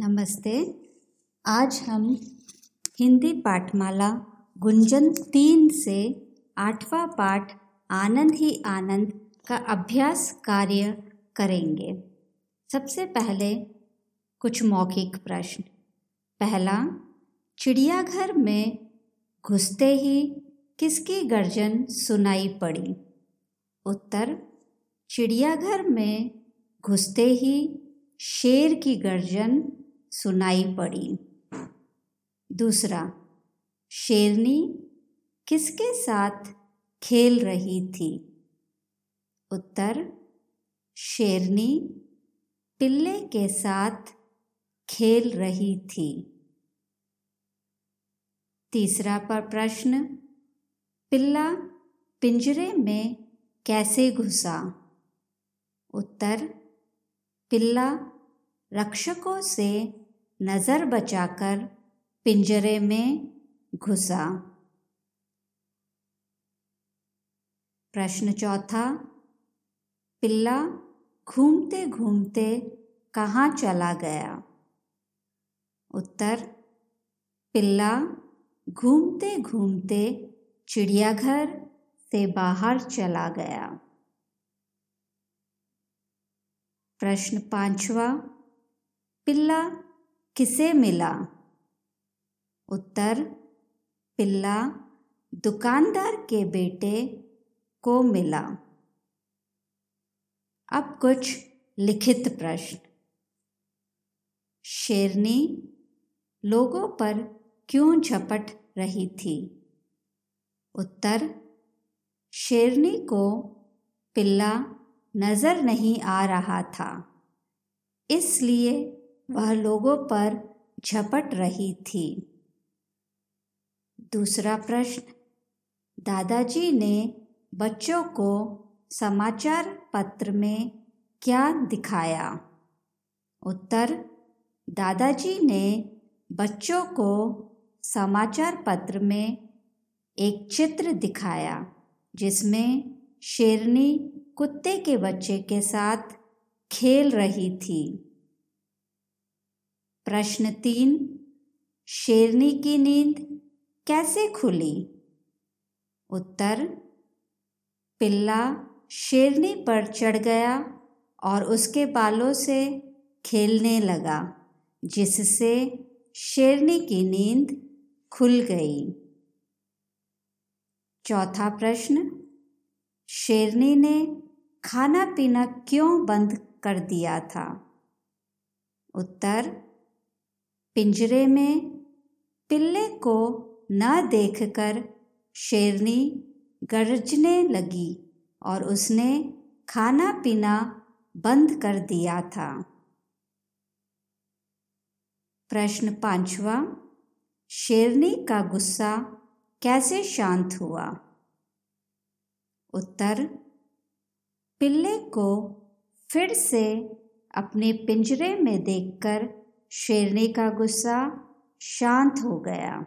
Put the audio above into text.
नमस्ते। आज हम हिंदी पाठमाला गुंजन तीन से आठवां पाठ आनंद ही आनंद का अभ्यास कार्य करेंगे। सबसे पहले कुछ मौखिक प्रश्न। पहला, चिड़ियाघर में घुसते ही किसकी गर्जन सुनाई पड़ी? उत्तर, चिड़ियाघर में घुसते ही शेर की गर्जन सुनाई पड़ी। दूसरा, शेरनी किसके साथ खेल रही थी? उत्तर, शेरनी पिल्ले के साथ खेल रही थी। तीसरा पर प्रश्न, पिल्ला पिंजरे में कैसे घुसा? उत्तर, पिल्ला रक्षकों से नज़र बचाकर पिंजरे में घुसा। प्रश्न चौथा, पिल्ला घूमते घूमते कहाँ चला गया? उत्तर, पिल्ला घूमते घूमते चिड़ियाघर से बाहर चला गया। प्रश्न पांचवा, पिल्ला किसे मिला? उत्तर, पिल्ला, दुकानदार के बेटे को मिला। अब कुछ लिखित प्रश्न। शेरनी लोगों पर क्यों झपट रही थी? उत्तर, शेरनी को पिल्ला नज़र नहीं आ रहा था, इसलिए वह लोगों पर झपट रही थी। दूसरा प्रश्न, दादाजी ने बच्चों को समाचार पत्र में क्या दिखाया? उत्तर, दादाजी ने बच्चों को समाचार पत्र में एक चित्र दिखाया, जिसमें शेरनी कुत्ते के बच्चे के साथ खेल रही थी। प्रश्न तीन, शेरनी की नींद कैसे खुली? उत्तर, पिल्ला शेरनी पर चढ़ गया और उसके बालों से खेलने लगा, जिससे शेरनी की नींद खुल गई। चौथा प्रश्न, शेरनी ने खाना पीना क्यों बंद कर दिया था? उत्तर पिंजरे में पिल्ले को न देखकर शेरनी गरजने लगी और उसने खाना पीना बंद कर दिया था। प्रश्न पांचवा, शेरनी का गुस्सा कैसे शांत हुआ? उत्तर, पिल्ले को फिर से अपने पिंजरे में देखकर शेरनी का गुस्सा शांत हो गया।